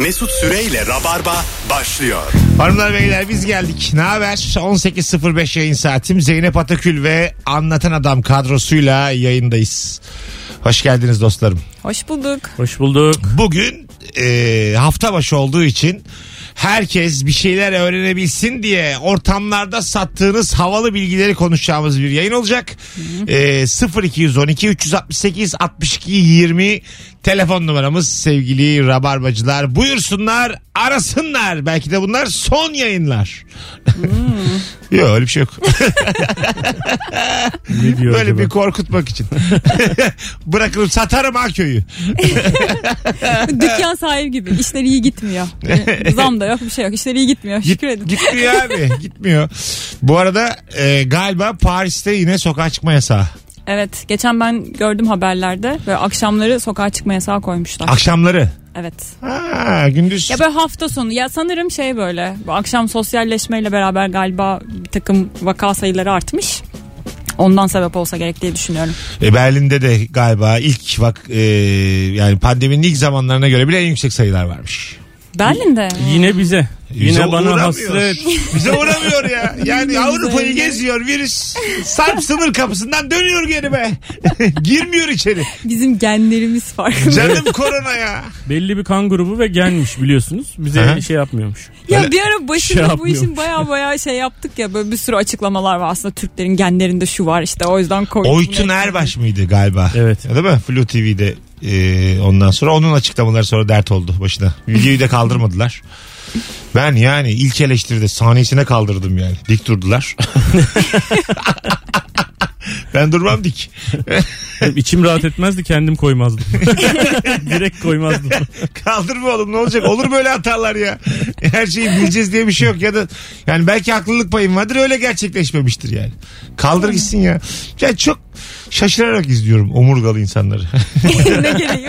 Mesut Süreyle Rabarba başlıyor. Hanımlar beyler biz geldik. Ne haber? 18.05 yayın saatim. Zeynep Atakül ve Anlatan Adam kadrosuyla yayındayız. Hoş geldiniz dostlarım. Hoş bulduk. Hoş bulduk. Bugün e, hafta başı olduğu için herkes bir şeyler öğrenebilsin diye ortamlarda sattığınız havalı bilgileri konuşacağımız bir yayın olacak. E, 0212 368 62 20 telefon numaramız sevgili rabarbacılar. Buyursunlar arasınlar. Belki de bunlar son yayınlar. Yok öyle bir şey yok. Ne diyor Böyle acaba? bir korkutmak için. Bırakırım satarım ha köyü. Dükkan sahibi gibi. İşler iyi gitmiyor. Yani Zam da yok bir şey yok. İşler iyi gitmiyor. Git, Şükür edin. gitmiyor abi gitmiyor. Bu arada e, galiba Paris'te yine sokağa çıkma yasağı. Evet. Geçen ben gördüm haberlerde. Böyle akşamları sokağa çıkma yasağı koymuşlar. Akşamları. Evet. Ha, gündüz. Ya böyle hafta sonu. Ya sanırım şey böyle. Bu akşam sosyalleşmeyle beraber galiba bir takım vaka sayıları artmış. Ondan sebep olsa gerek diye düşünüyorum. E, Berlin'de de galiba ilk bak e, yani pandeminin ilk zamanlarına göre bile en yüksek sayılar varmış. Berlin'de. Yine bize. Yine Bize bana uğramıyor. hasret. Bize uğramıyor ya. Yani Avrupa'yı geziyor virüs. Sarp sınır kapısından dönüyor geri be. Girmiyor içeri. Bizim genlerimiz farklı. Canım korona ya. Belli bir kan grubu ve gelmiş biliyorsunuz. Bize Aha. şey yapmıyormuş. Ya Öyle- bir ara başında Şey bu işin baya baya şey yaptık ya böyle bir sürü açıklamalar var aslında Türklerin genlerinde şu var işte o yüzden koyduk. Oytun. Erbaş mıydı galiba? Evet. Değil mi? Flu TV'de e, ondan sonra onun açıklamaları sonra dert oldu başına. Videoyu da kaldırmadılar. Ben yani ilk eleştiride sahnesine kaldırdım yani. Dik durdular. ben durmam dik. İçim rahat etmezdi kendim koymazdım. Direkt koymazdım. Kaldırma oğlum ne olacak? Olur böyle hatalar ya. Her şeyi bileceğiz diye bir şey yok. Ya da yani belki haklılık payım vardır öyle gerçekleşmemiştir yani. Kaldır gitsin ya. Ya çok şaşırarak izliyorum omurgalı insanları. ne gereği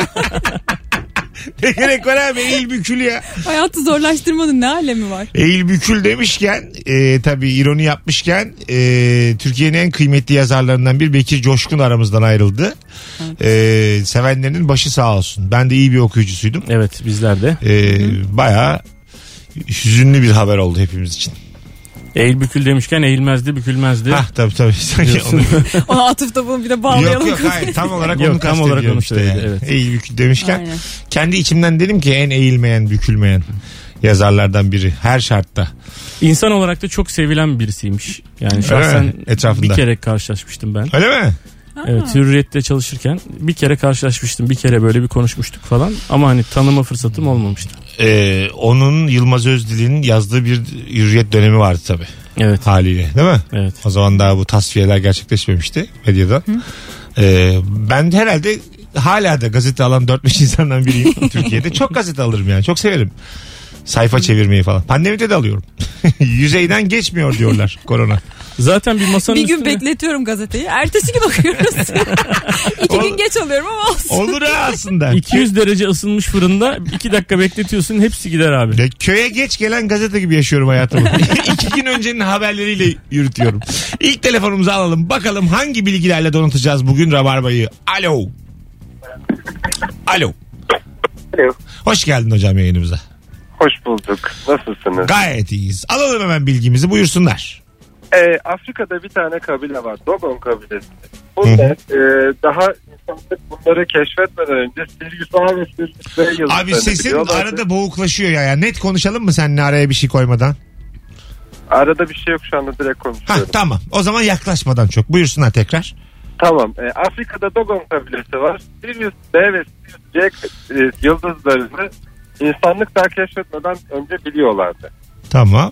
ne gerek var abi eğil bükül ya. Hayatı zorlaştırmanın ne alemi var? Eğil bükül demişken e, tabii ironi yapmışken e, Türkiye'nin en kıymetli yazarlarından bir Bekir Coşkun aramızdan ayrıldı. E, sevenlerinin başı sağ olsun. Ben de iyi bir okuyucusuydum. Evet bizler de. E, bayağı hüzünlü bir haber oldu hepimiz için. Eğil bükül demişken eğilmezdi bükülmezdi. Hah tabii tabii. Sanki onu- Ona atıfta bunu bir de bağlayalım. yok yok hayır tam olarak Yok, onu tam kastediyorum olarak onu işte söyledi, yani. evet. Eğil bükül demişken Aynen. kendi içimden dedim ki en eğilmeyen bükülmeyen yazarlardan biri her şartta. İnsan olarak da çok sevilen birisiymiş. Yani mi? şahsen Etrafında. bir kere karşılaşmıştım ben. Öyle mi? Evet Hürriyet'te çalışırken bir kere karşılaşmıştım. Bir kere böyle bir konuşmuştuk falan. Ama hani tanıma fırsatım olmamıştı. Ee, onun Yılmaz Özdil'in yazdığı bir hürriyet dönemi vardı tabii. Evet. haliyle değil mi? Evet. O zaman daha bu tasfiyeler gerçekleşmemişti medyada. Ee, ben herhalde hala da gazete alan 4-5 insandan biriyim Türkiye'de. Çok gazete alırım yani çok severim. Sayfa çevirmeyi falan. Pandemide de alıyorum. Yüzeyden geçmiyor diyorlar korona. Zaten bir masanın Bir gün üstüne... bekletiyorum gazeteyi. Ertesi gün okuyoruz. İki Ol- gün geç alıyorum ama olsun. Olur ha aslında. 200 derece ısınmış fırında 2 dakika bekletiyorsun hepsi gider abi. Ya köye geç gelen gazete gibi yaşıyorum hayatımı. İki gün öncenin haberleriyle yürütüyorum. İlk telefonumuzu alalım. Bakalım hangi bilgilerle donatacağız bugün Rabarba'yı. Alo. Alo. Alo. Hoş geldin hocam yayınımıza. Hoş bulduk. Nasılsınız? Gayet iyiyiz. Alalım hemen bilgimizi buyursunlar. Ee, Afrika'da bir tane kabile var. Dogon kabilesi. Bunlar e, daha insanlık bunları keşfetmeden önce Sirius A ve yıldızlarını Abi sesin biliyorlardı. arada boğuklaşıyor ya. Net konuşalım mı seninle araya bir şey koymadan? Arada bir şey yok şu anda direkt Ha konuşuyorum. tamam. O zaman yaklaşmadan çok. Buyursunlar tekrar. Tamam. E, Afrika'da Dogon kabilesi var. Sirius B ve Sirius C e, yıldızlarını insanlık daha keşfetmeden önce biliyorlardı. Tamam.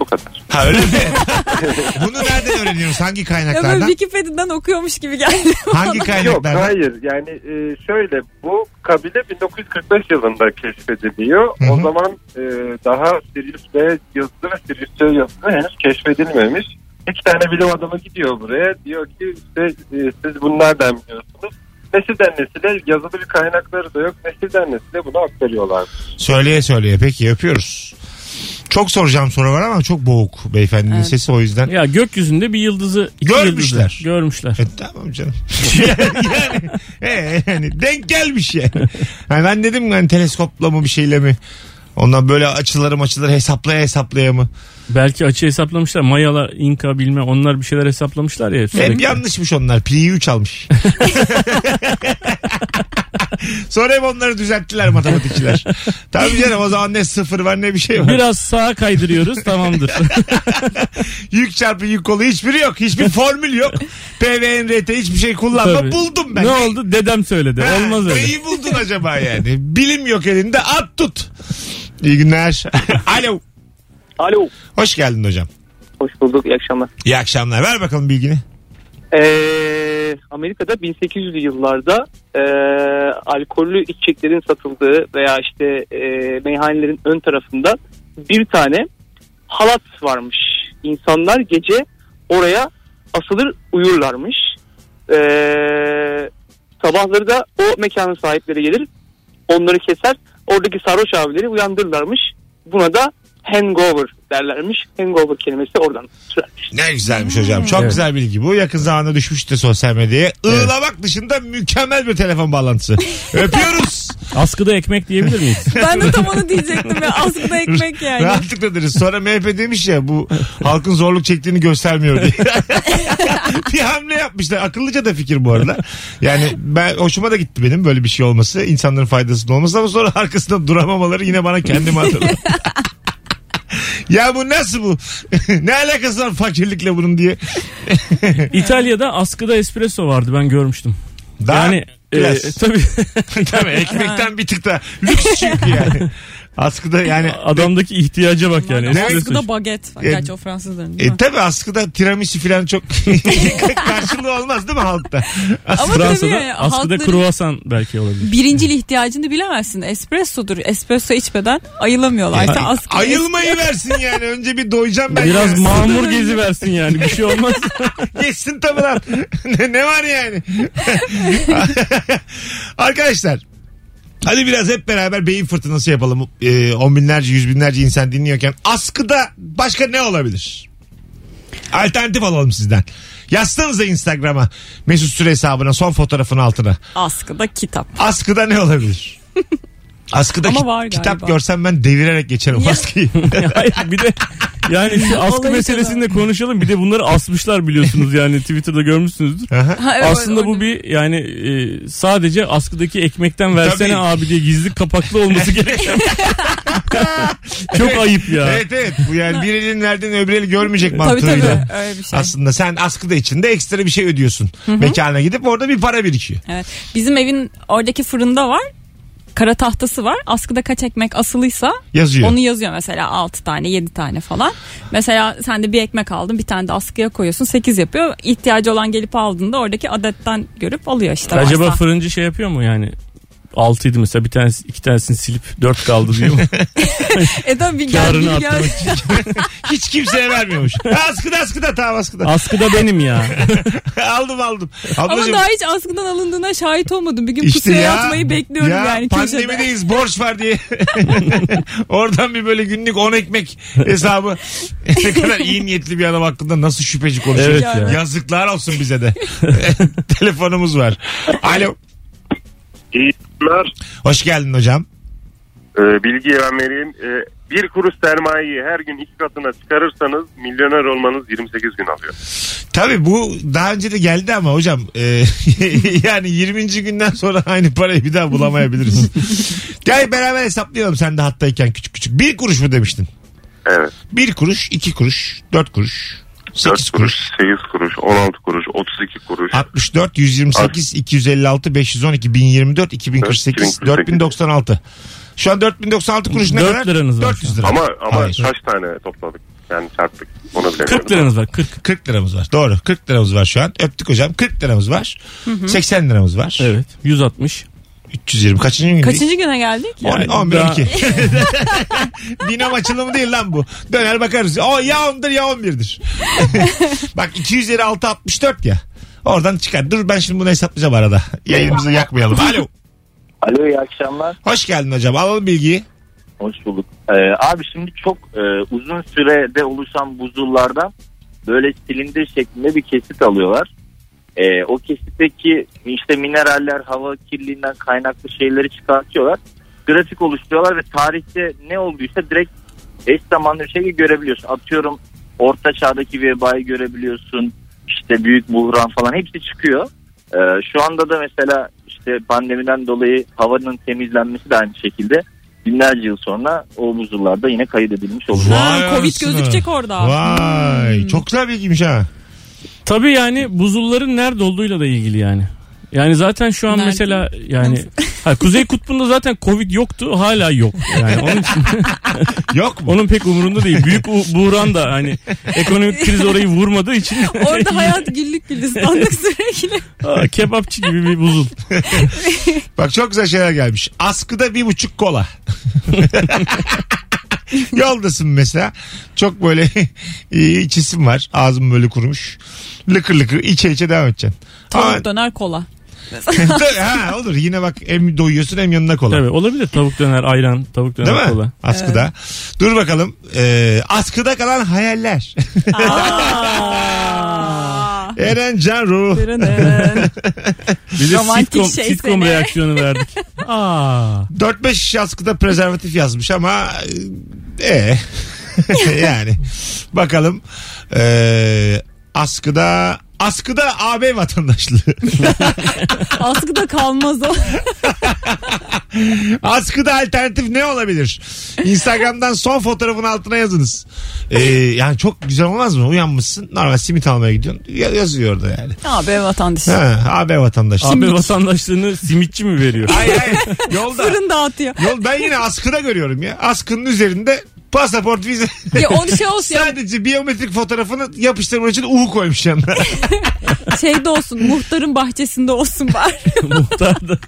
Bu kadar. Ha öyle mi? Bunu nereden öğreniyoruz? Hangi Ya böyle kaynaklardan? Wikipedia'dan okuyormuş gibi geldi. Hangi Yok kaynaklardan? hayır yani e, şöyle bu kabile 1945 yılında keşfediliyor. Hı hı. O zaman e, daha Sirius B yıldızı ve Sirius C yıldızı henüz keşfedilmemiş. İki tane bilim adamı gidiyor buraya. Diyor ki işte e, siz bunu nereden biliyorsunuz? Nesilden nesile yazılı bir kaynakları da yok. Nesilden nesile bunu aktarıyorlar. Söyleye söyleye. Peki yapıyoruz. Çok soracağım soru var ama çok boğuk beyefendinin Evet. sesi o yüzden. Ya gökyüzünde bir yıldızı iki Görmüşler. yıldızı görmüşler. E, tamam canım. yani, e, yani denk gelmiş yani. yani. Ben dedim hani teleskopla mı bir şeyle mi? Ondan böyle açıları açıları hesaplaya hesaplaya mı? Belki açı hesaplamışlar. Mayalar, İnka bilme onlar bir şeyler hesaplamışlar ya. Hep sürekli. yanlışmış onlar. Pri'yi 3 almış. Sonra hep onları düzelttiler matematikçiler. Tabii canım o zaman ne sıfır var ne bir şey var. Biraz sağa kaydırıyoruz tamamdır. Yük çarpı yük kolu hiçbiri yok. Hiçbir formül yok. PVNRT hiçbir şey kullanma. Tabii. Buldum ben. ne oldu? Dedem söyledi. Ha, Olmaz öyle. Neyi buldun acaba yani? Bilim yok elinde at tut. İyi günler. Alo. Alo. Hoş geldin hocam. Hoş bulduk. İyi akşamlar. İyi akşamlar. Ver bakalım bilgini. Ee, Amerika'da 1800'lü yıllarda e, alkollü içeceklerin satıldığı veya işte e, meyhanelerin ön tarafında bir tane halat varmış. İnsanlar gece oraya asılır uyurlarmış. Ee, sabahları da o mekanın sahipleri gelir. Onları keser. Oradaki sarhoş abileri uyandırırlarmış. Buna da hangover derlermiş. Hangover kelimesi oradan türermiş. Ne güzelmiş hocam. Çok Evet. güzel bilgi bu. Yakın zamanda düşmüştü sosyal medyaya. Iğlamak dışında mükemmel bir telefon bağlantısı. Öpüyoruz. Askıda ekmek diyebilir miyiz? Ben de tam onu diyecektim ya. Askıda ekmek yani. Rahatlıkla deriz. Sonra MHP demiş ya bu halkın zorluk çektiğini göstermiyor diye. bir hamle yapmışlar. Akıllıca da fikir bu arada. Yani ben hoşuma da gitti benim böyle bir şey olması. insanların faydasının olması ama sonra arkasında duramamaları yine bana kendimi hatırladı. Ya bu nasıl bu? ne alakası var fakirlikle bunun diye. İtalya'da askıda espresso vardı ben görmüştüm. Daha yani e, biraz. tabii Tabii ekmekten bir tık da lüks çünkü yani. Askıda yani adamdaki ihtiyaca bak yani. espresso. Askıda baget. E, Gerçi o Fransızların E tabi askıda tiramisu falan çok karşılığı olmaz değil mi halkta? Ama tabii Fransa'da yani askıda kruvasan belki olabilir. Birincil ihtiyacını bilemezsin. Espressodur. Espresso içmeden ayılamıyorlarsa askıda Ayılmayı versin yani. Önce bir doyacağım ben. Biraz ya. mamur gezi versin yani bir şey olmaz. Geçsin tabi lan. ne, ne var yani? Arkadaşlar. Hadi biraz hep beraber beyin fırtınası yapalım. Ee, on binlerce, yüz binlerce insan dinliyorken. Askıda başka ne olabilir? Alternatif alalım sizden. Yazsanıza Instagram'a. Mesut Süre hesabına son fotoğrafın altına. askıda kitap. Askıda ne olabilir? Askıda Ama ki- var kitap görsem ben devirerek geçerim Ya. askıyı. Hayır, bir de yani şu askı Olayı meselesini de konuşalım. Bir de bunları asmışlar biliyorsunuz yani Twitter'da görmüşsünüzdür. Aha. Ha, evet, Aslında bu bir yani e, sadece askıdaki ekmekten versene Tabii. abi diye gizli kapaklı olması gereken. Çok ayıp ya. Evet evet bu yani bir elin verdiğini öbür eli görmeyecek Tabii mantığıyla. tabii öyle bir şey. Aslında sen askıda içinde ekstra bir şey ödüyorsun. Mekana gidip orada bir para birikiyor. Evet. Bizim evin oradaki fırında var. Kara tahtası var. Askıda kaç ekmek asılıysa Yazıyor. onu yazıyor mesela 6 tane 7 tane falan. Mesela sen de bir ekmek aldın bir tane de askıya koyuyorsun 8 yapıyor. İhtiyacı olan gelip aldığında oradaki adetten görüp alıyor işte. Acaba varsa. fırıncı şey yapıyor mu yani? Altıydı mesela bir tanesi iki tanesini silip dört kaldı diyor mu? E tabii bir Karını gel, bir gel. atlamak için. Hiç kimseye vermiyormuş. Askıda askıda tamam askıda. Askıda benim ya. aldım aldım. Ama Ablacığım, daha hiç askıdan alındığına şahit olmadım. Bir gün işte pusuya ya, yatmayı bekliyorum ya, yani köşede. Pandemideyiz borç var diye. Oradan bir böyle günlük 10 ekmek hesabı. ne kadar iyi niyetli bir adam hakkında nasıl şüpheci konuşuyor. Evet ya. Yazıklar olsun bize de. Telefonumuz var. Alo. İyi günler. Hoş geldin hocam. Ee, bilgiyi ben vereyim. Ee, bir kuruş sermayeyi her gün iki katına çıkarırsanız milyoner olmanız 28 gün alıyor. Tabii bu daha önce de geldi ama hocam e, yani 20. günden sonra aynı parayı bir daha bulamayabiliriz. Gel beraber hesaplayalım sen de hattayken küçük küçük. Bir kuruş mu demiştin? Evet. Bir kuruş, iki kuruş, dört kuruş, 4 sekiz kuruş, kuruş, 8 kuruş, 16 kuruş, 32 kuruş. 64, 128, 256, 512, 1024, 2048, 2048. 4096. Şu an 4096 kuruş ne 4 kadar? liranız var 400 lira. Ama ama Hayır. kaç tane topladık? Yani çarptık. Onu bilemiyorum. 40 liranız var 40. 40 liramız var. Doğru. 40 liramız var şu an. Öptük hocam. 40 liramız var. 80 liramız var. Evet 160. 320. Kaçıncı gün? Kaçıncı güne geldik? On- Yani 11 daha- 12. Binom açılımı değil lan bu. Döner bakarız. O ya 10'dur ya 11'dir. Bak 200 üzeri 6 64 ya. Oradan çıkar. Dur ben şimdi bunu hesaplayacağım arada. Yayınımızı yakmayalım. Alo. Alo iyi akşamlar. Hoş geldin hocam. Alalım bilgiyi. Hoş bulduk. Ee, abi şimdi çok e, uzun sürede oluşan buzullardan böyle silindir şeklinde bir kesit alıyorlar. Ee, o kesitteki işte mineraller, hava kirliliğinden kaynaklı şeyleri çıkartıyorlar. Grafik oluşturuyorlar ve tarihte ne olduysa direkt eş zamanlı bir şekilde görebiliyorsun. Atıyorum orta çağdaki vebayı görebiliyorsun. İşte büyük buhran falan hepsi çıkıyor. Ee, şu anda da mesela işte pandemiden dolayı havanın temizlenmesi de aynı şekilde binlerce yıl sonra o buzullarda yine kaydedilmiş olacak. Ha, Covid gözükecek orada. Vay Hmm. çok güzel bilgiymiş ha. Tabii yani buzulların nerede olduğuyla da ilgili yani. Yani zaten şu an Nerede? mesela yani ha, Kuzey Kutbu'nda zaten Covid yoktu hala yok. Yani onun için Yok mu? onun pek umurunda değil. Büyük u- buğran da hani ekonomik kriz orayı vurmadığı için Orada hayat güllük gülistanlık sürekli. Aa, kebapçı gibi bir buzul. Bak çok güzel şeyler gelmiş. Askıda bir buçuk kola. Yoldasın mesela. Çok böyle içisim var. Ağzım böyle kurumuş. Lıkır lıkır içe içe devam edeceksin. Ama, Tavuk döner kola. ha, olur yine bak hem doyuyorsun hem yanına kola. Tabii olabilir tavuk döner ayran tavuk döner Değil mi? kola. Askıda. Dur bakalım. Ee, askıda kalan hayaller. Aa. Eren Can Ruh. Dırının. Bir de Romantik sitcom, şey sitcom seni. reaksiyonu verdik. Aa. 4-5 askıda prezervatif yazmış ama e yani bakalım Ee, askıda askıda AB vatandaşlığı Askıda kalmaz o. askıda alternatif ne olabilir Instagram'dan son fotoğrafın altına yazınız Ee, yani çok güzel olmaz mı uyanmışsın normal simit almaya gidiyorsun Ya- yazıyor orada yani Abi vatandaş. ha, AB vatandaşlığı Abi vatandaşlığını simitçi mi veriyor? Hayır hayır yolda Fırın dağıtıyor. Yol, ben yine askıda görüyorum ya. Askının üzerinde pasaport vize. Ya o şey olsun ya, Sadece biyometrik fotoğrafını yapıştırmak için U koymuş yanına. şeyde olsun muhtarın bahçesinde olsun bari. Muhtar da.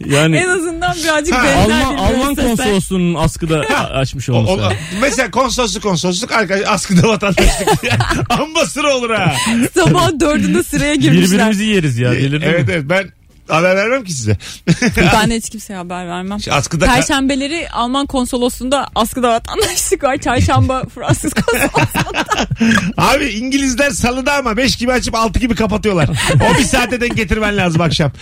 yani en azından birazcık Ha, benzer Alman, bir Alman müessese. konsolosluğunun askıda açmış O- olması. o- mesela konsolosluk konsolosluk arkadaş askıda vatandaşlık. Amba sıra olur ha. Sabah dördünde sıraya girmişler. Birbirimizi yeriz ya. Delirdin evet mi? evet ben haber vermem ki size. Ben de hiç kimseye haber vermem. Askıda ka- Perşembeleri Alman konsolosluğunda askıda vatandaşlık var. Çarşamba Fransız konsolosluğunda. Abi İngilizler salıda ama 5 gibi açıp 6 gibi kapatıyorlar. O bir saate denk getirmen lazım akşam.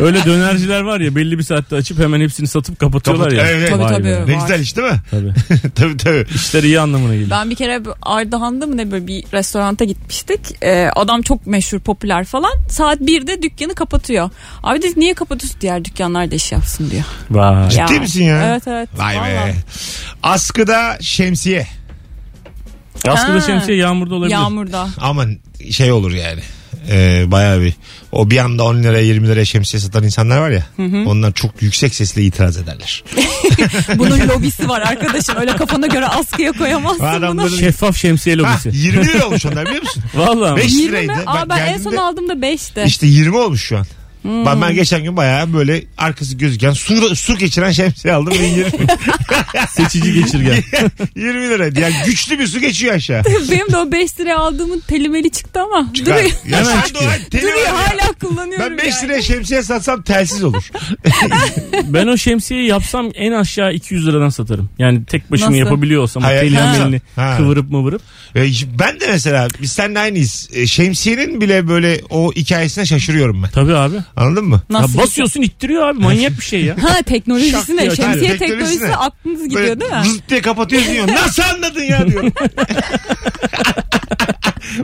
Öyle dönerciler var ya belli bir saatte açıp hemen hepsini satıp kapatıyorlar Kapat- ya. Evet. Tabii, Vay tabii. be. Ne Var. güzel iş değil mi? Tabii. tabii tabii. İşler iyi anlamına geliyor. Ben bir kere bu Ardahan'da mı ne böyle bir restoranta gitmiştik. Ee, adam çok meşhur popüler falan. Saat 1'de dükkanı kapatıyor. Abi dedi niye kapatıyorsun? Diğer dükkanlar da iş yapsın diyor. Vay. Ciddi misin ya? Evet evet. Vay be. Vallahi. Askıda şemsiye. Askıda Ha. şemsiye yağmurda olabilir. Yağmurda. Ama şey olur yani. Ee, bayağı bir o bir anda 10 liraya 20 liraya şemsiye satan insanlar var ya onlar çok yüksek sesle itiraz ederler. Bunun lobisi var arkadaşım. Öyle kafana göre askıya koyamazsın O bunu. adamların Şeffaf şemsiye ha, lobisi. 20 lira olmuş onlar biliyor musun? Vallahi. 5 20 liraydı. mi? Aa, ben en son aldığımda 5'ti. İşte 20 olmuş şu an. Ben, ben geçen gün bayağı böyle arkası gözüken su, su geçiren şemsiye aldım ve 20, Seçici geçirgen. 20 liraydı. Yani güçlü bir su geçiyor aşağı. Benim de o 5 liraya aldığımın telimeli çıktı ama. Çıkar. Duruyor. Ya Hemen sen de o teli Duruyor var ya. hala kullanıyorum. Ben 5 yani. liraya şemsiye satsam telsiz olur. ben o şemsiyeyi yapsam en aşağı 200 liradan satarım. Yani tek başıma Nasıl? yapabiliyor olsam. Hayır, Elini ha. kıvırıp mıvırıp. Ben de mesela biz seninle aynıyız. Ee, Şemsiyenin bile böyle o hikayesine şaşırıyorum ben. Tabii abi. Anladın mı? Nasıl? Ya basıyorsun ittiriyor abi manyak bir şey ya. Ha teknolojisine, Şak şemsiye açıyor. teknolojisi Teknolojisine. aklınız gidiyor Böyle değil mi? Zıt diye kapatıyorsun diyor. Nasıl anladın ya diyorum.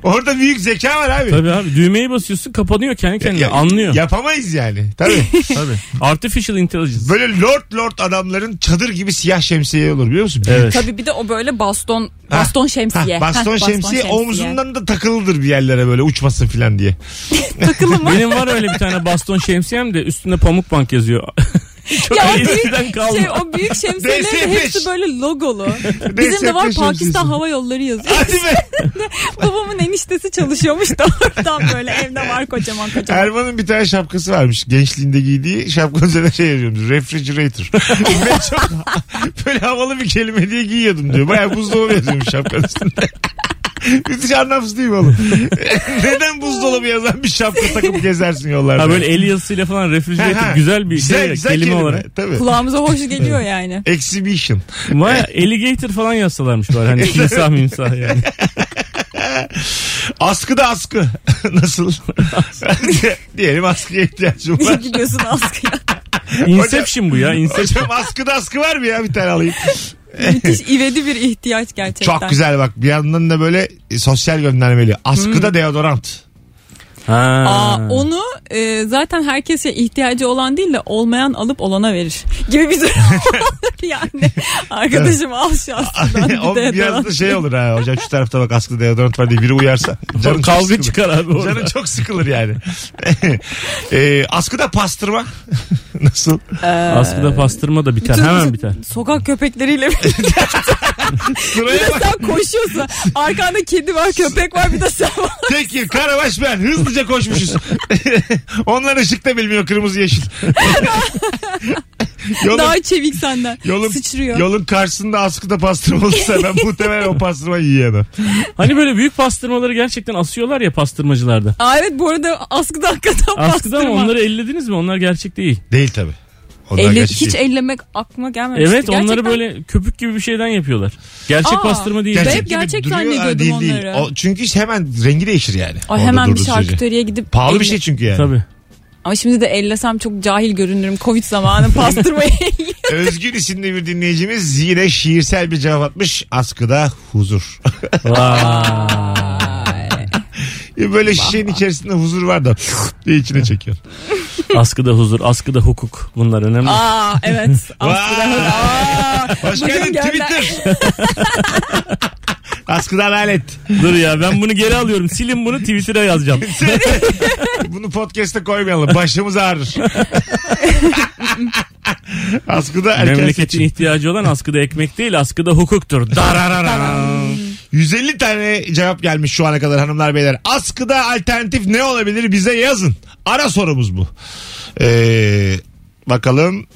Orada büyük zeka var abi. Tabii abi düğmeyi basıyorsun kapanıyor kendi kendine Ya- anlıyor. Yapamayız yani. Tabii. Tabii. Artificial intelligence. Böyle lord lord adamların çadır gibi siyah şemsiye olur biliyor musun? Evet. Tabii bir de o böyle baston baston Ha, şemsiye. baston, Heh, şemsiye omzundan da takılıdır bir yerlere böyle uçmasın filan diye. takılı mı? Benim var öyle bir tane baston şemsiyem de üstünde pamuk bank yazıyor. Çok Ya o eskiden büyük, kalma. şey, o büyük şemsiyelerin de DS5. hepsi böyle logolu. Bizim de var DS5 Pakistan. Hava Yolları yazıyor. Hadi be. Babamın eniştesi çalışıyormuş da oradan böyle evde var kocaman kocaman. Erman'ın bir tane şapkası varmış. Gençliğinde giydiği şapkanın üzerine şey yazıyormuş. Refrigerator. Ve çok böyle havalı bir kelime diye giyiyordum diyor. Baya buzdolabı yazıyormuş şapkanın üstünde. Müthiş anlamsız değil mi oğlum? Neden buzdolabı yazan bir şapka takıp gezersin yollarda? Ha böyle el yazısıyla falan refrigerator güzel bir Güzel- şey, güzel kelime, olarak. Tabii. Kulağımıza hoş geliyor yani. Exhibition. Vay alligator falan yazsalarmış bari. Hani timsah mimsah yani. Askı da askı. Nasıl? Diyelim askıya ihtiyacım var. Gidiyorsun askıya. Inception bu ya. Inception. Hocam askıda askı var mı ya bir tane alayım. Müthiş ivedi bir ihtiyaç gerçekten. Çok güzel bak bir yandan da böyle sosyal göndermeli. Askıda deodorant. Ha. Aa, onu e, zaten herkese ihtiyacı olan değil de olmayan alıp olana verir gibi bir durum yani. Arkadaşım al şu aslında. o bir de biraz da şey olur ha hocam şu tarafta bak askıda deodorant var diye biri uyarsa. Canın Kavga çıkar abi orada. Canın çok sıkılır yani. e, askıda pastırma. Nasıl? Askıda pastırma da biter. Bütün Hemen biter. Sokak köpekleriyle bir Sıraya de bak. sen koşuyorsun. Arkanda kedi var köpek var bir de sen var. Tekir, Karabaş ben. Hızlıca koşmuşuz. Onlar ışık da bilmiyor kırmızı yeşil. yolun, Daha çevik senden. yolun, Sıçrıyor. yolun karşısında askıda pastırma olursa ben muhtemelen o pastırmayı yiyemem. Hani böyle büyük pastırmaları gerçekten asıyorlar ya pastırmacılarda. Aa, evet bu arada askıda hakikaten Askıda pastırma. mı onları ellediniz mi? Onlar gerçek değil. Değil tabii. Onlar Elle, gerçek hiç değil. ellemek aklıma gelmemişti. Evet onları Gerçekten- böyle köpük gibi bir şeyden yapıyorlar. Gerçek Aa. pastırma değil. Gerçek- Gerçek gibi gerçek duruyor, zannediyordum değil, değil. onları. O, çünkü hemen rengi değişir yani. Ay Orada hemen bir durduğu sürece. şarküteriye gidip Pahalı bir elle- şey çünkü yani. Tabii. Ama şimdi de ellesem çok cahil görünürüm. Covid zamanı pastırmayı Özgür isimli bir dinleyicimiz yine şiirsel bir cevap atmış. Askıda huzur. Vay. Böyle şişenin içerisinde huzur var da diye içine çekiyor. askıda huzur, askıda hukuk. Bunlar önemli. Aa evet. Askıda. Aa, Hoş bugün geldin gönder- Twitter. Askıdan alet. Dur ya ben bunu geri alıyorum. Silin bunu Twitter'a yazacağım. Bunu podcast'e koymayalım. Başımız ağrır. Askıda erken Memleketin seçim. ihtiyacı olan askıda ekmek değil askıda hukuktur. Dararara. 150 tane cevap gelmiş şu ana kadar hanımlar beyler. Askıda alternatif ne olabilir bize yazın. Ara sorumuz bu. Ee, bakalım.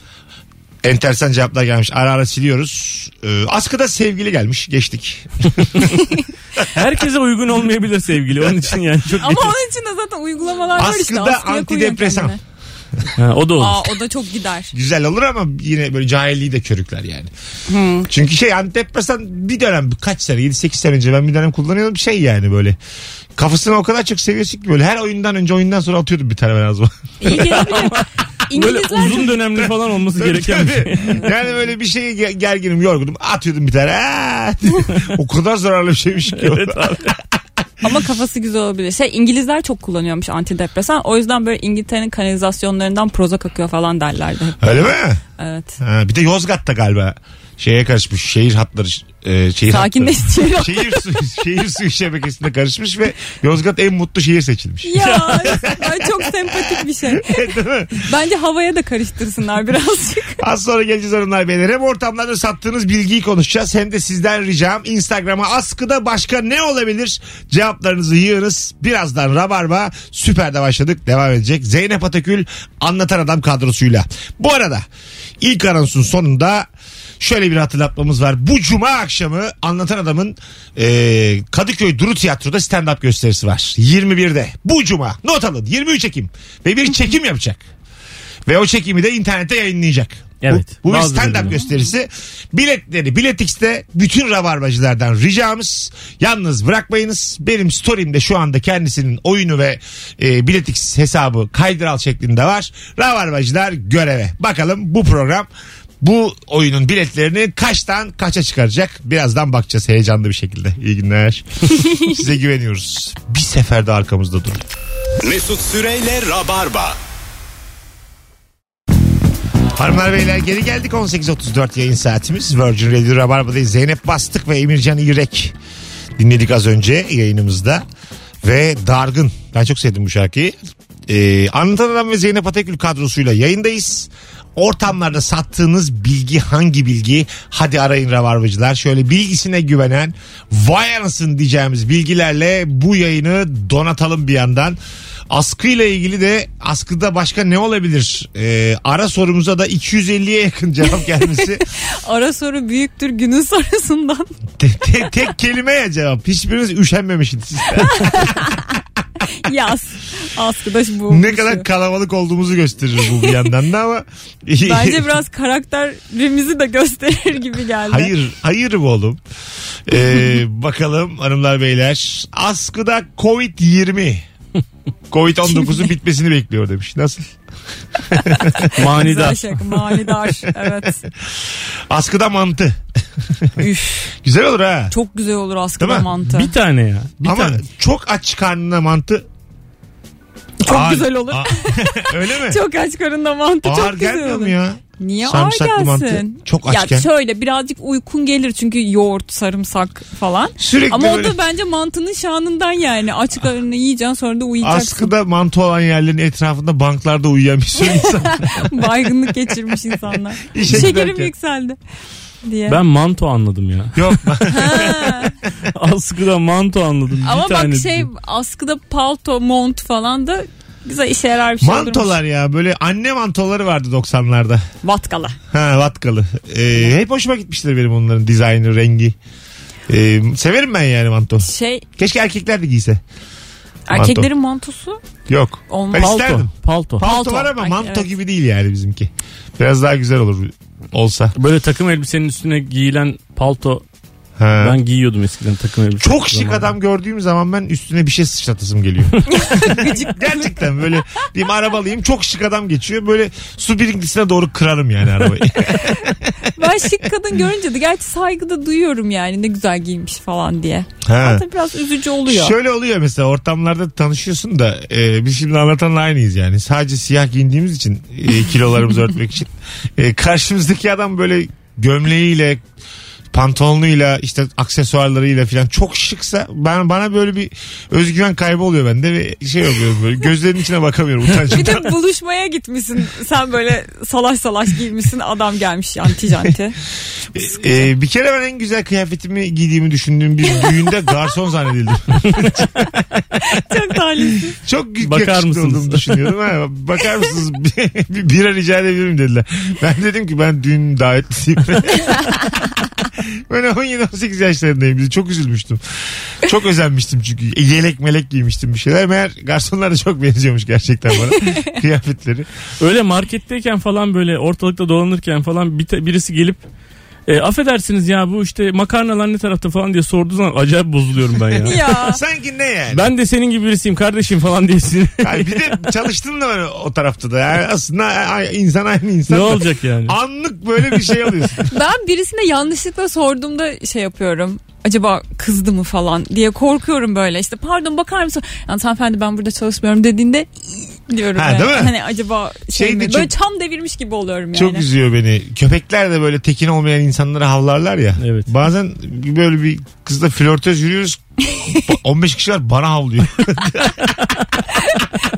Enteresan cevaplar gelmiş. Ara ara siliyoruz. Ee, askıda sevgili gelmiş. Geçtik. Herkese uygun olmayabilir sevgili. Onun için yani çok Ama onun için de zaten uygulamalar var işte. Askıda Askıya koyuyorsun antidepresan. kendini. Ha, o da olur. Aa o da çok gider. Güzel olur ama yine böyle cahilliği de körükler yani. Çünkü şey antidepresan bir dönem kaç sene 7-8 sene önce ben bir dönem kullanıyordum şey yani böyle. Kafasını o kadar çok seviyorsun ki böyle her oyundan önce oyundan sonra atıyordum bir tane ben az İyi gelebilir. Böyle İngilizler uzun dönemli falan olması gereken bir şey. Tabii. yani böyle bir şeye ge- gerginim yorgunum atıyordum bir tane. Aa! o kadar zararlı bir şeymiş ki. Evet abi. Ama kafası güzel olabilir. Şey İngilizler çok kullanıyormuş antidepresan. O yüzden böyle İngiltere'nin kanalizasyonlarından Prozac akıyor falan derlerdi. hep. Öyle mi? Evet. Ha, bir de Yozgat'ta galiba şeye karışmış şehir hatları e, şehir Sakinleştiriyor. hatları. şehir suyu şehir suyu şebekesine karışmış ve Yozgat en mutlu şehir seçilmiş. Ya ay çok sempatik bir şey. Değil mi? Bence havaya da karıştırsınlar birazcık. Az sonra geleceğiz hanımlar beyler. Hem ortamlarda sattığınız bilgiyi konuşacağız hem de sizden ricam Instagram'a askıda başka ne olabilir? Cevaplarınızı yığınız. Birazdan Rabarba süperde başladık. Devam edecek. Zeynep Atakül anlatan adam kadrosuyla. Bu arada ilk anonsun sonunda şöyle bir hatırlatmamız var. Bu cuma akşamı anlatan adamın e, Kadıköy Duru Tiyatro'da stand-up gösterisi var. 21'de. Bu cuma. Not alın. 23 Ekim. Ve bir çekim yapacak. Ve o çekimi de internette yayınlayacak. Evet. Bu, bu bir stand-up gösterisi. Biletleri Biletix'te bütün rabarbacılardan ricamız yalnız bırakmayınız. Benim story'imde şu anda kendisinin oyunu ve e, Biletix hesabı kaydıral şeklinde var. Rabarbacılar göreve. Bakalım bu program bu oyunun biletlerini kaçtan kaça çıkaracak? Birazdan bakacağız heyecanlı bir şekilde. İyi günler. Size güveniyoruz. Bir seferde arkamızda durun. Mesut Süreyle Rabarba. Hanımlar beyler geri geldik 18.34 yayın saatimiz. Virgin Radio Rabarba'dayız. Zeynep Bastık ve Emircan İrek dinledik az önce yayınımızda. Ve Dargın. Ben çok sevdim bu şarkıyı. Ee, Anlatan Adam ve Zeynep Atakül kadrosuyla yayındayız. Ortamlarda sattığınız bilgi hangi bilgi? Hadi arayın rabarbacılar. Şöyle bilgisine güvenen vay anasın diyeceğimiz bilgilerle bu yayını donatalım bir yandan. Askıyla ilgili de askıda başka ne olabilir? Ee, ara sorumuza da 250'ye yakın cevap gelmesi. Ara soru büyüktür günün sorusundan. Te- te- tek kelime ya cevap. Hiçbiriniz üşenmemişsiniz. Yaz. Askıda bu. ne kadar kalabalık olduğumuzu gösterir bu bir yandan da ama. Bence biraz karakterimizi de gösterir gibi geldi. Hayır, hayır bu oğlum. Ee, bakalım hanımlar beyler. Askıda Covid-20. Covid-19'un bitmesini bekliyor demiş. Nasıl? Manidar. Güzel şaka. Manidar. Evet. Askıda mantı. Üf. Güzel olur ha. Çok güzel olur Değil askıda mi? mantı. Bir tane ya. Bir Ama tane. çok aç karnına mantı. Çok Ağır- güzel olur. Öyle mi? Çok aç karında mantı Ağır çok güzel gelmiyor olur. mu ya? Niye Sarımsaklı ağır mantı. gelsin? Çok Ya açken. şöyle birazcık uykun gelir çünkü yoğurt, sarımsak falan. Sürekli Ama o böyle da bence mantının şanından yani. Aç karnını yiyeceksin sonra da uyuyacaksın. askıda mantı olan yerlerin etrafında banklarda uyuyan bir sürü insan. Baygınlık geçirmiş insanlar. İşe Şekerim giderken. yükseldi. Diye. Ben manto anladım ya. Yok. Askıda manto anladım. Bir Ama tane bak şey dedim. askıda palto, mont falan da güzel işe yarar bir şey mantolar ya böyle anne mantoları vardı 90'larda. olurmuş. Vatkalı. Ha vatkalı. Ee, hep hoşuma gitmiştir benim onların dizaynı, rengi. Ee, severim ben yani manto. Şey Keşke erkekler de giyse. erkeklerin mantosu Yok. olmaz. Ben Palto. isterdim. Palto. Palto, Palto. var ama Ay, manto evet. gibi değil yani bizimki. Biraz daha güzel olur olsa. Böyle takım elbisenin üstüne giyilen palto Ha. ben giyiyordum eskiden takım elbise. Çok şık zamanında. adam gördüğüm zaman ben üstüne bir şey sıçratasım geliyor. Gerçekten böyle diyeyim arabalıyım çok şık adam geçiyor böyle su birikintisine doğru kırarım yani arabayı. Ben şık kadın görünce de gerçi saygı da duyuyorum yani ne güzel giymiş falan diye. ha. Hatta biraz üzücü oluyor. Şöyle oluyor mesela ortamlarda tanışıyorsun da e, biz şimdi anlatanla aynıyız yani. Sadece siyah giyindiğimiz için e, kilolarımızı örtmek için. E, karşımızdaki adam böyle gömleğiyle pantolonuyla işte aksesuarlarıyla falan çok şıksa ben bana böyle bir özgüven kaybı oluyor bende ve şey oluyor böyle gözlerinin içine bakamıyorum Bir utancımdan. de buluşmaya gitmişsin. Sen böyle salaş salaş giymişsin. Adam gelmiş janti janti. E, bir kere ben en güzel kıyafetimi giydiğimi düşündüğüm bir düğünde garson zannedildim. Çok talihsiz. Çok gü- Bakar mısınız? düşünüyorum. Ha, bakar mısınız? bir, bir bira rica edebilir miyim dediler. Ben dedim ki ben düğün davetlisiyim. ben 17-18 yaşlarındayım. Bizi Çok üzülmüştüm. Çok özenmiştim çünkü. E, Yelek melek giymiştim bir şeyler. Meğer garsonlar da çok benziyormuş gerçekten bana. Kıyafetleri. Öyle marketteyken falan böyle ortalıkta dolanırken falan bir birisi gelip e, affedersiniz ya bu işte makarnalar ne tarafta falan diye sorduğu zaman acayip bozuluyorum ben ya. Ya. Sanki ne yani? ben de senin gibi birisiyim kardeşim falan diyesin. Bir de çalıştım da ben o tarafta da. Yani aslında insan aynı insan. ne da. olacak yani? Anlık böyle bir şey alıyorsun. Ben birisine yanlışlıkla sorduğumda şey yapıyorum. Acaba kızdı mı falan diye korkuyorum böyle. İşte pardon bakar mısın? Yani hanımefendi ben burada çalışmıyorum dediğinde diyorum. Ha, yani. değil mi? Hani acaba şey, Şey mi? çok- Böyle çam devirmiş gibi oluyorum yani. Çok üzüyor beni. Köpekler de böyle tekin olmayan insanlara havlarlar ya. Evet. Bazen böyle bir kızla flörtöz yürüyoruz. 15 kişi var bana havlıyor.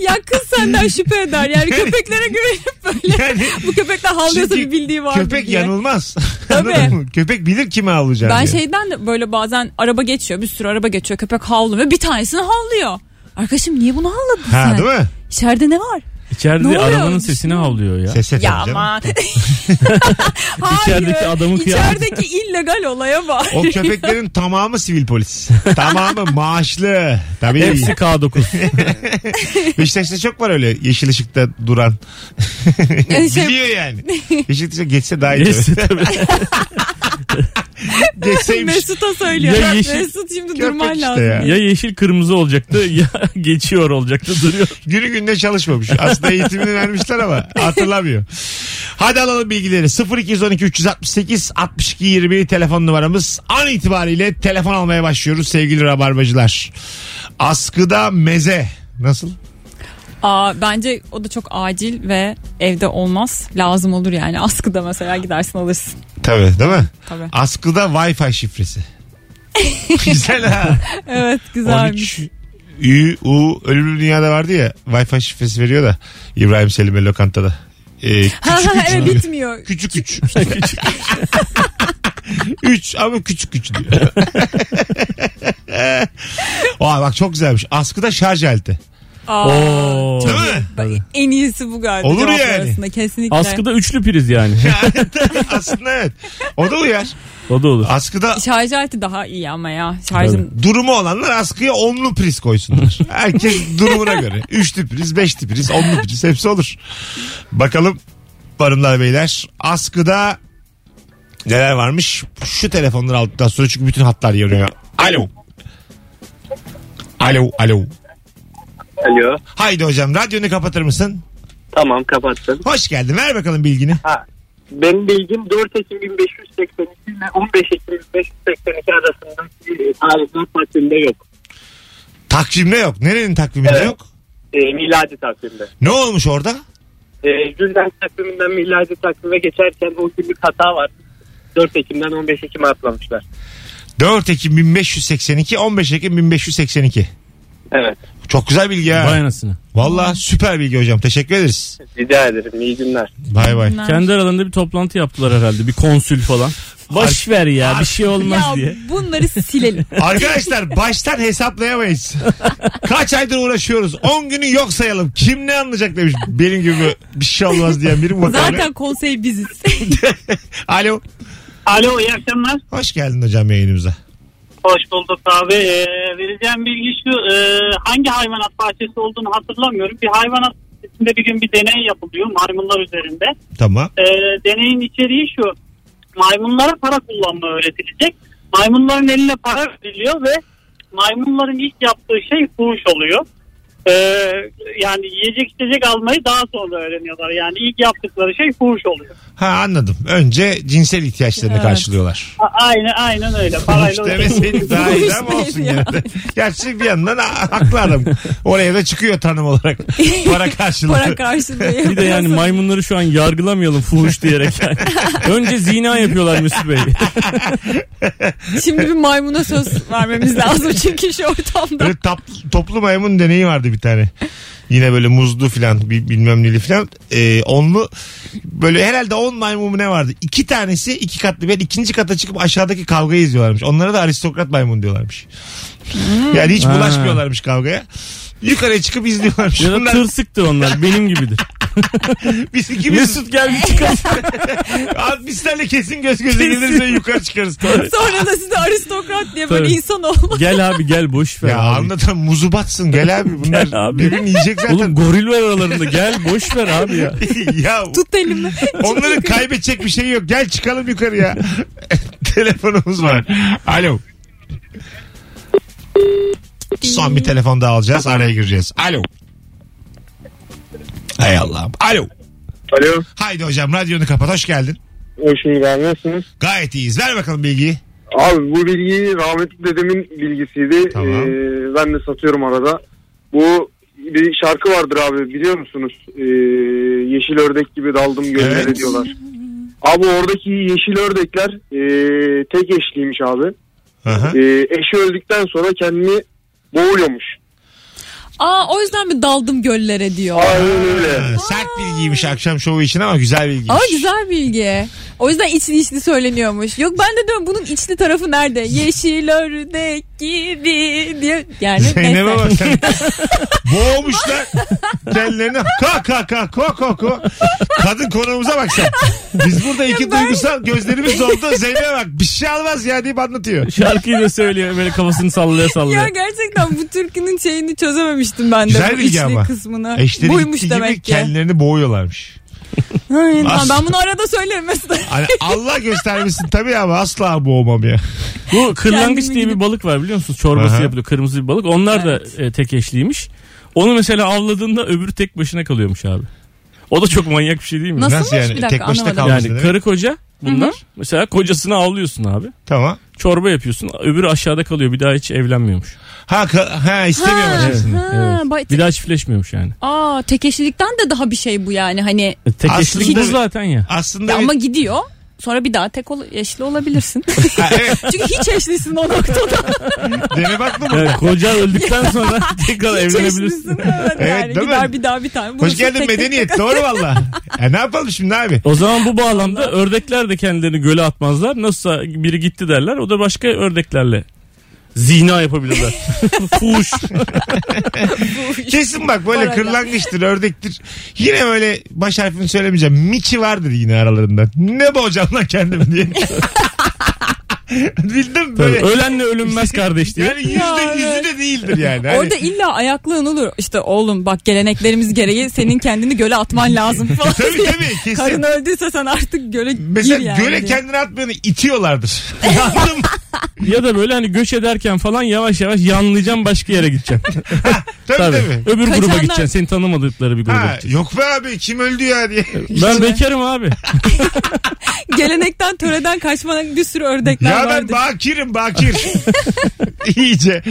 Ya kız senden şüphe eder. Yani köpeklere güvenip böyle Yani bu köpekler havlıyorsa Çünkü bir bildiği vardır köpek diye. yanılmaz. Tabii. Mı? Köpek bilir kime havlayacağını. Ben diye. şeyden de böyle bazen araba geçiyor bir sürü araba geçiyor köpek havlıyor bir tanesini havlıyor. Arkadaşım niye bunu havladın Ha sen? değil mi? İçeride ne var? İçeride Ne oluyor? arabanın sesini havlıyor ya. Ses Ya. Hayır. İçerideki adamın kıyafeti. İçerideki illegal olaya bak. O köpeklerin tamamı sivil polis. tamamı maaşlı. Tabii. Hepsi K9. Beşiktaş'ta çok var öyle yeşil ışıkta duran. Şey- Biliyor yani. Yeşil ışıkta geçse daha iyi. Neyse tabii. Geçseymiş. Mesut'a söylüyor. Ya yeşil- Mesut şimdi Köpek durman işte lazım. ya. Ya yeşil kırmızı olacaktı ya geçiyor olacaktı duruyor. Günü gününe çalışmamış. Aslında eğitimini vermişler ama hatırlamıyor. Hadi alalım bilgileri. 0212 368 62 20 telefon numaramız. An itibariyle telefon almaya başlıyoruz sevgili rabarbacılar. Askıda meze. Nasıl? Aa, bence o da çok acil ve evde olmaz. Lazım olur yani. Askıda mesela gidersin alırsın. Tabii değil mi? Tabii. Askıda Wi-Fi şifresi. Güzel ha. Evet güzelmiş. 13 Ü, U, Ölümlü Dünya'da vardı ya Wi-Fi şifresi veriyor da İbrahim Selim'e lokantada. Ee, küçük Ha, üç evet diyor. bitmiyor. Küçük üç. üç ama küçük üç diyor. Aa, bak çok güzelmiş. Askıda şarj aleti. Aa, Oo. Değil mi? bak, en iyisi bu galiba. Olur cevaplar yani. arasında, Kesinlikle. Askıda üçlü priz yani. Aslında evet. O da uyar. o da olur. Askıda Şarj aleti daha iyi ama ya. Şarjın durumu olanlar askıya onlu priz koysunlar. Herkes durumuna göre. Üçlü priz, beşli priz, onlu priz hepsi olur. Bakalım hanımlar beyler askıda neler varmış? Şu telefonları aldıktan sonra çünkü bütün hatlar yanıyor. Alo. Alo, alo. Alo. Haydi hocam radyonu kapatır mısın? Tamam kapattım. Hoş geldin. Ver bakalım bilgini. Benim bilgim 4 Ekim 1582 ile 15 Ekim 1582 arasındaki e, tarihler takvimde yok. Takvimde yok. Nerenin takviminde Evet. yok? E, miladi takvimde. Ne olmuş orada? E, Gülden takviminden miladi takvime geçerken o günlük hata var. 4 Ekim'den 15 Ekim'e atlamışlar. 4 Ekim 1582, 15 Ekim 1582. Evet. Çok güzel bilgi ya. Vay anasını. Valla süper bilgi hocam. Teşekkür ederiz. Rica ederim. İyi günler. Bay bay. Kendi aralarında bir toplantı yaptılar herhalde. Bir konsül falan. Boş ver ya bir şey olmaz ya diye. bunları silelim. Arkadaşlar baştan hesaplayamayız. Kaç aydır uğraşıyoruz. 10 günü yok sayalım. Kim ne anlayacak demiş. Benim gibi bir şey olmaz diyen biri mi bakar? Zaten konsey biziz. Alo. Alo iyi akşamlar. Hoş geldin hocam yayınımıza. Hoş bulduk abi. Ee, vereceğim bilgi şu. e, hangi hayvanat bahçesi olduğunu hatırlamıyorum. Bir hayvanat bahçesinde bir gün bir deney yapılıyor maymunlar üzerinde. Tamam. Ee, deneyin içeriği şu. Maymunlara para kullanma öğretilecek. Maymunların eline para veriliyor ve maymunların ilk yaptığı şey fuhuş oluyor. Ee, yani yiyecek içecek almayı daha sonra öğreniyorlar. Yani ilk yaptıkları şey fuhuş oluyor. Ha anladım. Önce cinsel ihtiyaçlarını Evet. karşılıyorlar. A- aynen aynen öyle. Parayla demeseydik daha iyi ama olsun ya? de. Gerçi bir yandan ha- haklı adam. Oraya da çıkıyor tanım olarak. Para karşılığı. Para karşılığı. Bir de yani maymunları şu an yargılamayalım fuhuş diyerek yani. Önce zina yapıyorlar Mesut Bey. Şimdi bir maymuna söz vermemiz lazım çünkü şu ortamda. Böyle tap- toplu maymun deneyi vardı bir tane. Yine böyle muzlu filan bi- bilmem neli filan. Ee, onlu böyle herhalde on maymun mu ne vardı? İki tanesi iki katlı bir ikinci kata çıkıp aşağıdaki kavgayı izliyorlarmış. Onlara da aristokrat maymun diyorlarmış. Yani hiç bulaşmıyorlarmış kavgaya. Yukarıya çıkıp izliyorlarmış. Ya da tırsıktır onlar benim gibidir. biz ikimiz Mesut gel bir çıkalım. Abi biz seninle kesin göz göze geliriz ve yukarı çıkarız. Sonra da size aristokrat diye böyle Tabii. insan olmaz. Gel abi gel boş ver ya abi. anlatan muzu batsın gel abi bunlar Gel abi. birbirini yiyecek zaten. Oğlum goril var aralarında gel boş ver abi ya. ya Tut elimi. Onların kaybedecek bir şey yok. Gel çıkalım yukarıya. Telefonumuz var. Alo. Son bir telefon daha alacağız. Araya gireceğiz. Alo. Hay Allah'ım. Alo. Alo. Haydi hocam radyonu kapat. Hoş geldin. Hoş bulduk. Nasılsınız? Gayet iyiyiz. Ver bakalım bilgiyi. Abi bu bilgiyi rahmetli dedemin bilgisiydi. Tamam. Ee, ben de satıyorum arada. Bu bir şarkı vardır abi biliyor musunuz? Ee, yeşil ördek gibi daldım göllere Evet. diyorlar. Abi oradaki yeşil ördekler ee, tek eşliymiş abi. Aha. Ee, eşi öldükten sonra kendini boğuyormuş. Aa o yüzden mi daldım göllere diyor. Aynen öyle. Sert bilgiymiş akşam şovu için ama güzel bilgiymiş. Ama güzel bilgi. O yüzden içli içli söyleniyormuş. Yok ben de diyorum bunun içli tarafı nerede? Yeşil ördek gibi diye. Yani Zeynep'e bak sen. Boğmuşlar. Kendilerini ka ka ka ko ko ko. Kadın konuğumuza bak sen. Biz burada iki duygusal gözlerimiz doldu. Zeynep'e bak bir şey almaz ya deyip anlatıyor. Şarkıyı da söylüyor böyle kafasını sallaya sallaya. Ya gerçekten bu türkünün şeyini çözememiştim ben de. Güzel bu bilgi içli ama. kısmını. Eşleri Buymuş gittiği gibi demek ki. kendilerini boğuyorlarmış. As- Ben bunu arada söylerim mesela. Hani Allah göstermesin tabii ama asla boğmam ya. Bu kırlangıç Kendimi diye bir balık var biliyor musunuz? Çorbası Aha. yapılıyor. Kırmızı bir balık. Onlar da e, tek eşliymiş. Onu mesela avladığında öbürü tek başına kalıyormuş abi. O da çok manyak bir şey değil mi? Nasılmış? Nasıl yani? Bir dakika, Tek başına anlamadım. kalmış Yani karı koca bunlar. Mesela kocasını avlıyorsun abi. Tamam. Çorba yapıyorsun. Öbürü aşağıda kalıyor. Bir daha hiç evlenmiyormuş. Ha, ka- ha istemiyor Ha, başkasını. ha, Evet. bay- Bir daha çiftleşmiyormuş yani. Aa tek eşlilikten de daha bir şey bu yani hani E, Tek Aslında- eşlik bu zaten ya. Aslında ya bir- ama gidiyor. Sonra bir daha tek ol- eşli olabilirsin. Çünkü hiç eşlisin o noktada. Dene bakma mı? Yani koca öldükten sonra tekrar Hiç evlenebilirsin. eşlisin. Evet, Evet, yani değil mi? gider bir daha bir tane. Hoş geldin tek medeniyet. tek- Doğru valla. E ne yapalım şimdi abi? O zaman bu bağlamda ördekler de kendilerini göle atmazlar. Nasılsa biri gitti derler. O da başka ördeklerle Zina yapabilirler. Fuş. Kesin bak böyle Parayla. kırlangıçtır, ördektir. Yine böyle baş harfini söylemeyeceğim. Miçi vardır yine aralarından. Ne boğacağım lan kendimi diye. Bildim böyle. Ölenle ölünmez kardeş diye. Yani yüzde Ya, yüzü de değildir yani. Hani- Orada illa ayaklığın olur. İşte oğlum bak geleneklerimiz gereği senin kendini göle atman lazım falan. Tabii diye. tabii kesin. Karın öldüyse sen artık göle Mesela gir yani. göle kendini atmayanı itiyorlardır. Anladın mı? Ya da böyle hani göç ederken falan yavaş yavaş yanlayacağım başka yere gideceksin. Tabii Tabii. tabii. Öbür gruba Kaçanlar- gideceksin. Seni tanımadıkları bir gruba Ha, gideceksin. yok be abi kim öldü ya diye. Ben bekarım abi. Gelenekten töreden kaçmadan bir sürü ördekler ya ben vardır. bakirim bakir. İyice.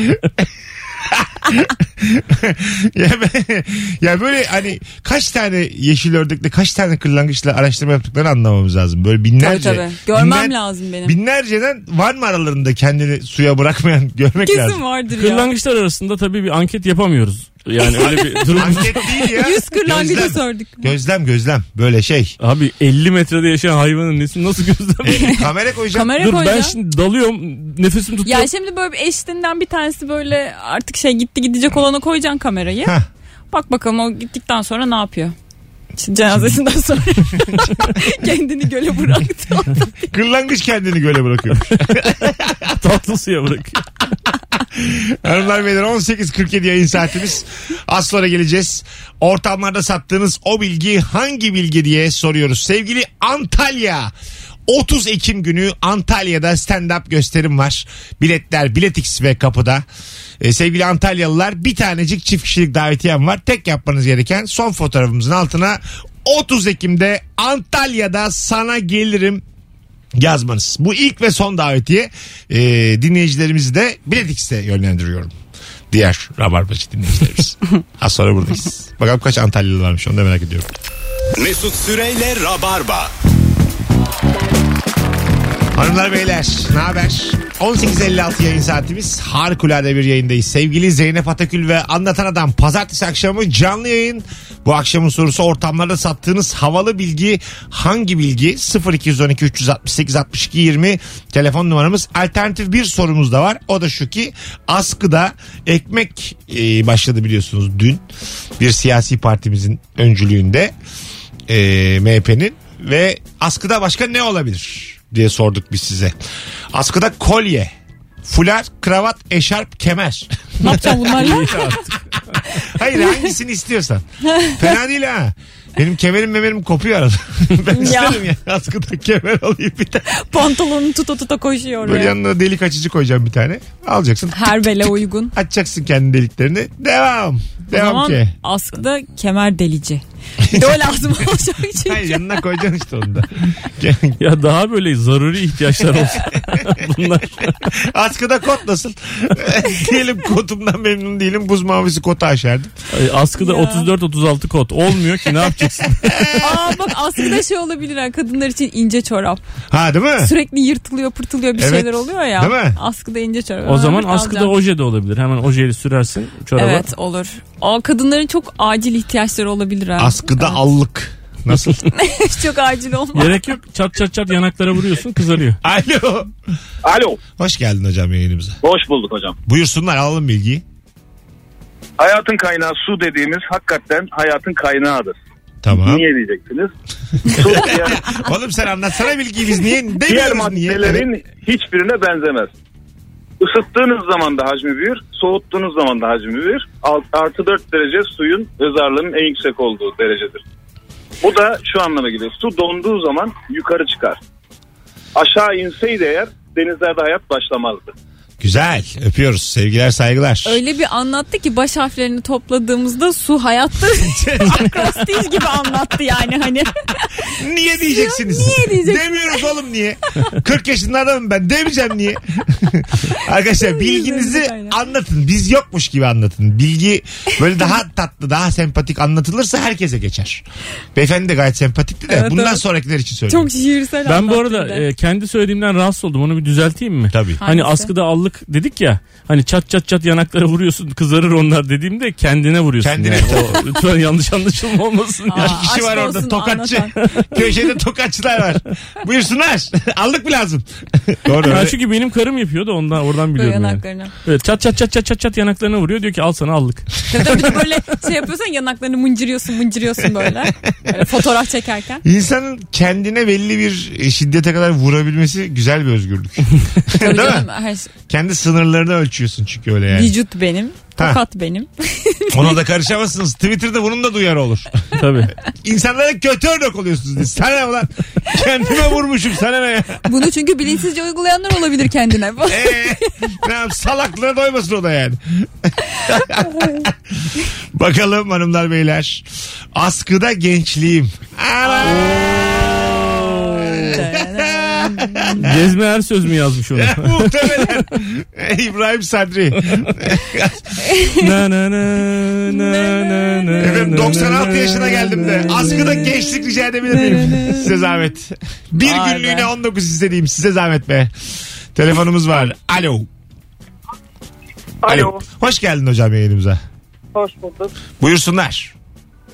ya, ben, ya böyle hani kaç tane yeşil ördekle kaç tane kırlangıçla araştırma yaptıklarını anlamamız lazım. Böyle binlerce. Tabii tabii. Görmem binler- lazım benim. Binlerceden var mı aralarında kendini suya bırakmayan görmek Kesin lazım. vardır ya. Kırlangıçlar arasında tabii bir anket yapamıyoruz. Yani öyle bir durum. Anket değil ya. Yüz kırlangıcı Gözlem. sorduk. Gözlem gözlem böyle şey. Abi 50 metrede yaşayan hayvanın nesini nasıl gözlem? E, kamera koyacağım. Kamera Dur ben koyacağım. şimdi dalıyorum nefesim tutuyor. Ya şimdi böyle bir eşinden bir tanesi böyle artık şey gitti gidecek olana koyacaksın kamerayı. Heh. Bak bakalım o gittikten sonra ne yapıyor? Cenazesinden sonra kendini göle bıraktı. Kırlangıç kendini göle bırakıyor. Tatlı suya bırakıyor. Hanımlar beyler 18.47 yayın saatimiz. Az sonra geleceğiz. Ortamlarda sattığınız o bilgi hangi bilgi diye soruyoruz. Sevgili Antalya. 30 Ekim günü Antalya'da stand-up gösterim var. Biletler Biletix ve kapıda. Ee, sevgili Antalyalılar bir tanecik çift kişilik davetiyem var. Tek yapmanız gereken son fotoğrafımızın altına 30 Ekim'de Antalya'da sana gelirim yazmanız. Bu ilk ve son davetiye e, dinleyicilerimizi de Biletix'te yönlendiriyorum. Diğer Rabarbacı dinleyicilerimiz. Az sonra buradayız. Bakalım kaç Antalyalı varmış onu da merak ediyorum. Mesut Süreyle Rabarba. Hanımlar beyler ne haber? 18.56 yayın saatimiz. Harikulade bir yayındayız. Sevgili Zeynep Atakül ve Anlatan Adam pazartesi akşamı canlı yayın. Bu akşamın sorusu ortamlarda sattığınız havalı bilgi hangi bilgi? 0212 368 62 20 telefon numaramız. Alternatif bir sorumuz da var. O da şu ki askıda ekmek e, başladı biliyorsunuz dün. Bir siyasi partimizin öncülüğünde e, MHP'nin ve askıda başka ne olabilir diye sorduk biz size. Askıda kolye, fular, kravat, eşarp, kemer. ne yapacağım bunlarla? Hayır hangisini istiyorsan. Fena değil ha. Benim kemerim memerim kopuyor arada. ben isterim ya askıda kemer alayım bir tane. Pantolonunu tuta tuta koşuyor Böyle oraya. yanına delik açıcı koyacağım bir tane. Alacaksın. Her bele uygun. Açacaksın kendi deliklerini. Devam. O Devam zaman ki. askıda kemer delici. Bir de o lazım olacak çünkü. Hayır yanına koyacaksın işte onu da. Ya daha böyle zaruri ihtiyaçlar olsa. Bunlar. Askıda kot nasıl? Diyelim kotumdan memnun değilim. Buz mavisi kota aşerdim. Ay, Askıda Ya. 34-36 kot. Olmuyor ki ne yapacaksın? Aa bak askıda şey olabilir ha kadınlar için ince çorap. Ha değil mi? Sürekli yırtılıyor pırtılıyor bir Evet. şeyler oluyor ya. Değil mi? Askıda ince çorap. O zaman askıda oje de olabilir. Hemen ojeyi sürersin çoraba. Evet olur. O kadınların çok acil ihtiyaçları olabilir ha. Askıda Evet. allık. Nasıl? çok acil olmaz. Gerek yok. Çat çat çat yanaklara vuruyorsun kızarıyor. Alo. Alo. Hoş geldin hocam yayınımıza. Hoş bulduk hocam. Buyursunlar alalım bilgiyi. Hayatın kaynağı su dediğimiz hakikaten hayatın kaynağıdır. Tamam. Niye diyeceksiniz? su diğer, Oğlum sen anlatsana bilgiyi biz niye diğer demiyoruz niye? Evet. maddelerin hiçbirine benzemez. Isıttığınız zaman da hacmi büyür, soğuttuğunuz zaman da hacmi büyür. Alt- Artı 4 derece suyun özarlığının en yüksek olduğu derecedir. Bu da şu anlama geliyor. Su donduğu zaman yukarı çıkar. Aşağı inseydi eğer denizlerde hayat başlamazdı. Güzel öpüyoruz sevgiler saygılar. Öyle bir anlattı ki baş harflerini topladığımızda su hayatta akrostiş gibi anlattı yani hani. Niye diyeceksiniz? Niye diyeceksiniz? Demiyoruz oğlum niye? 40 yaşında adamım ben demeyeceğim niye? Arkadaşlar bilginizi anlatın. Biz yokmuş gibi anlatın. Bilgi böyle daha tatlı daha sempatik anlatılırsa herkese geçer. Beyefendi de gayet sempatikti de Evet, bundan evet. sonrakiler için söylüyorum. Çok şiirsel Ben bu arada e, kendi söylediğimden rahatsız oldum. Onu bir düzelteyim mi? Tabii. Hani Hangisi? askıda allık allık dedik ya. Hani çat çat çat yanaklara vuruyorsun kızarır onlar dediğimde kendine vuruyorsun. Kendine. Yani. O, lütfen yanlış anlaşılma olmasın. Aa, ya. Kişi var orada olsun tokatçı. Köşede tokatçılar var. Buyursunlar. Aldık mı lazım? Doğru. Öyle. çünkü benim karım yapıyor da ondan oradan Böyle biliyorum yani. yanaklarına. Evet, çat çat çat çat çat çat yanaklarına vuruyor diyor ki al sana allık. Tabii böyle şey yapıyorsan yanaklarını mıncırıyorsun mıncırıyorsun böyle. böyle fotoğraf çekerken. İnsanın kendine belli bir şiddete kadar vurabilmesi güzel bir özgürlük. Değil mi? her şey- Kendi sınırlarını ölçüyorsun çünkü öyle yani. Vücut benim. Ha. Tokat benim. Ona da karışamazsınız. Twitter'da bunun da duyarı olur. Tabii. İnsanlara kötü örnek oluyorsunuz diye. Sana ne ulan? Kendime vurmuşum sana ne ya? Bunu çünkü bilinçsizce uygulayanlar olabilir kendine. Ee, ne yap salaklığına doymasın o da yani. Bakalım hanımlar beyler. Askıda gençliğim. Ana! Gezme her söz mü yazmış onu? Muhtemelen. İbrahim Sadri. na na na na na na Efendim na 96 na yaşına geldim de askıda gençlik rica edebilir miyim? Size zahmet. Bir Vay be. günlüğüne 19 istediğim size zahmet be. Telefonumuz var. Alo. Alo. Hoş geldin hocam yayınımıza. Hoş bulduk. Buyursunlar.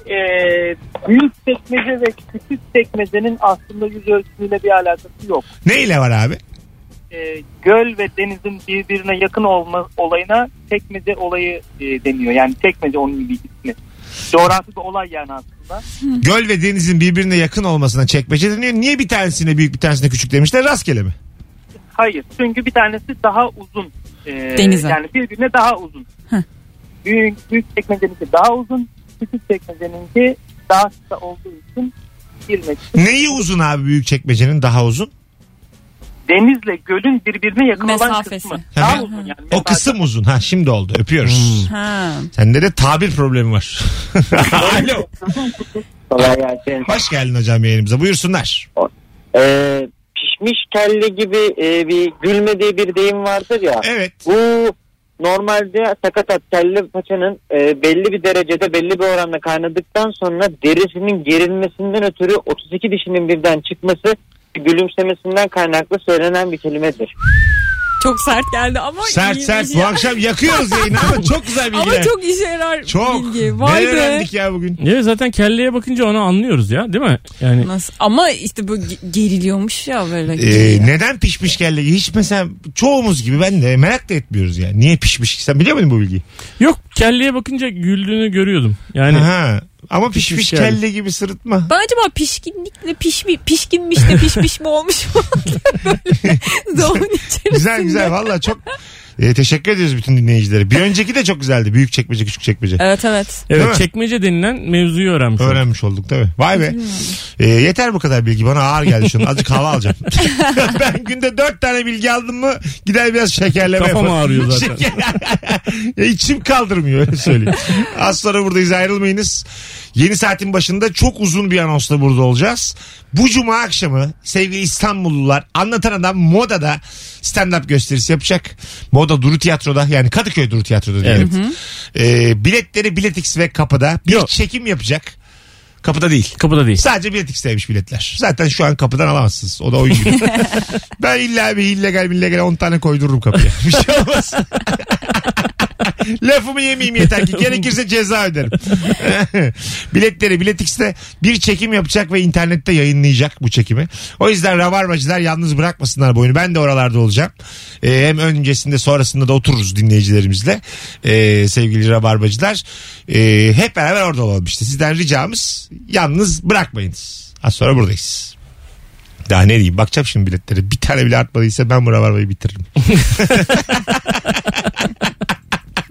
Ee, büyük çekmece ve küçük çekmecenin aslında yüz ölçümüyle bir alakası yok. Ne ile var abi? Ee, göl ve denizin birbirine yakın olma olayına çekmece olayı e, deniyor. Yani çekmece onun bir ismi. Coğrafi bir olay yani aslında. Göl ve denizin birbirine yakın olmasına çekmece deniyor. Niye bir tanesine büyük bir tanesine küçük demişler? Rastgele mi? Hayır. Çünkü bir tanesi daha uzun. Ee, Denize. Yani birbirine daha uzun. Heh. Büyük, büyük çekmeceninki daha uzun. Küçük çekmeceninki daha kısa olduğu için girmek. Neyi uzun abi büyük çekmecenin daha uzun? Denizle gölün birbirine yakın olan Mesafesi. kısmı. Daha hı. uzun yani. O Mesafe. kısım uzun. Ha şimdi oldu. Öpüyoruz. Ha. Sende de tabir problemi var. Alo. Kolay gelsin. Hoş geldin hocam yayınımıza. Buyursunlar. Ee, pişmiş kelle gibi e, bir gülmediği bir deyim vardır ya. Evet. Bu normalde sakatat kelle paçanın e, belli bir derecede belli bir oranda kaynadıktan sonra derisinin gerilmesinden ötürü 32 dişinin birden çıkması gülümsemesinden kaynaklı söylenen bir kelimedir. Çok sert geldi ama Sert iyi sert bu akşam yakıyoruz yayını ama çok güzel bilgiler. Ama çok işe yarar Çok. bilgi. Vay Ne be. öğrendik ya bugün? Evet zaten kelleye bakınca onu anlıyoruz ya değil mi? Yani Nasıl? Ama işte bu ge- geriliyormuş ya böyle. Ee, neden pişmiş kelle? Hiç mesela çoğumuz gibi ben de merak da etmiyoruz yani. Niye pişmiş? Sen biliyor muydun bu bilgiyi? yok kelleye bakınca güldüğünü görüyordum. Yani Aha. Ama pişmiş, Pişmiş kelle. kelle gibi sırıtma. Ben acaba pişkinlikle pişmi, pişkinmiş de pişmiş mi olmuş mu? böyle içerisinde. Güzel güzel valla çok e, teşekkür ediyoruz bütün dinleyicilere. Bir önceki de çok güzeldi. Büyük çekmece küçük çekmece. Evet evet. Evet çekmece denilen mevzuyu öğrenmiş. olduk. Öğrenmiş olduk mi? Vay be. E, yeter bu kadar bilgi. Bana ağır geldi şunu. Azıcık hava alacağım. ben günde dört tane bilgi aldım mı gider biraz şekerleme Kafam yaparım. ağrıyor zaten. ya içim kaldırmıyor öyle söyleyeyim. Az sonra buradayız ayrılmayınız. Yeni saatin başında çok uzun bir anonsla burada olacağız. Bu cuma akşamı sevgili İstanbullular anlatan adam modada stand-up gösterisi yapacak. Moda Duru Tiyatro'da yani Kadıköy Duru Tiyatro'da diyelim. Ee, biletleri Biletix ve kapıda bir Yok. çekim yapacak. Kapıda değil. Kapıda değil. Sadece Biletix'teymiş biletler. Zaten şu an kapıdan alamazsınız. O da oyun gibi. ben illa bir illegal illegal 10 tane koydururum kapıya. Bir şey olmaz. Lafımı yemeyeyim yeter ki. Gerekirse ceza öderim. Biletleri Biletix'te bir çekim yapacak ve internette yayınlayacak bu çekimi. O yüzden rabarbacılar yalnız bırakmasınlar bu oyunu. Ben de oralarda olacağım. Ee, hem öncesinde sonrasında da otururuz dinleyicilerimizle. Ee, sevgili rabarbacılar. Ee, hep beraber orada olalım işte. Sizden ricamız yalnız bırakmayınız. Az sonra buradayız. Daha ne diyeyim bakacağım şimdi biletleri. Bir tane bile artmadıysa ben bu rabarbayı bitiririm.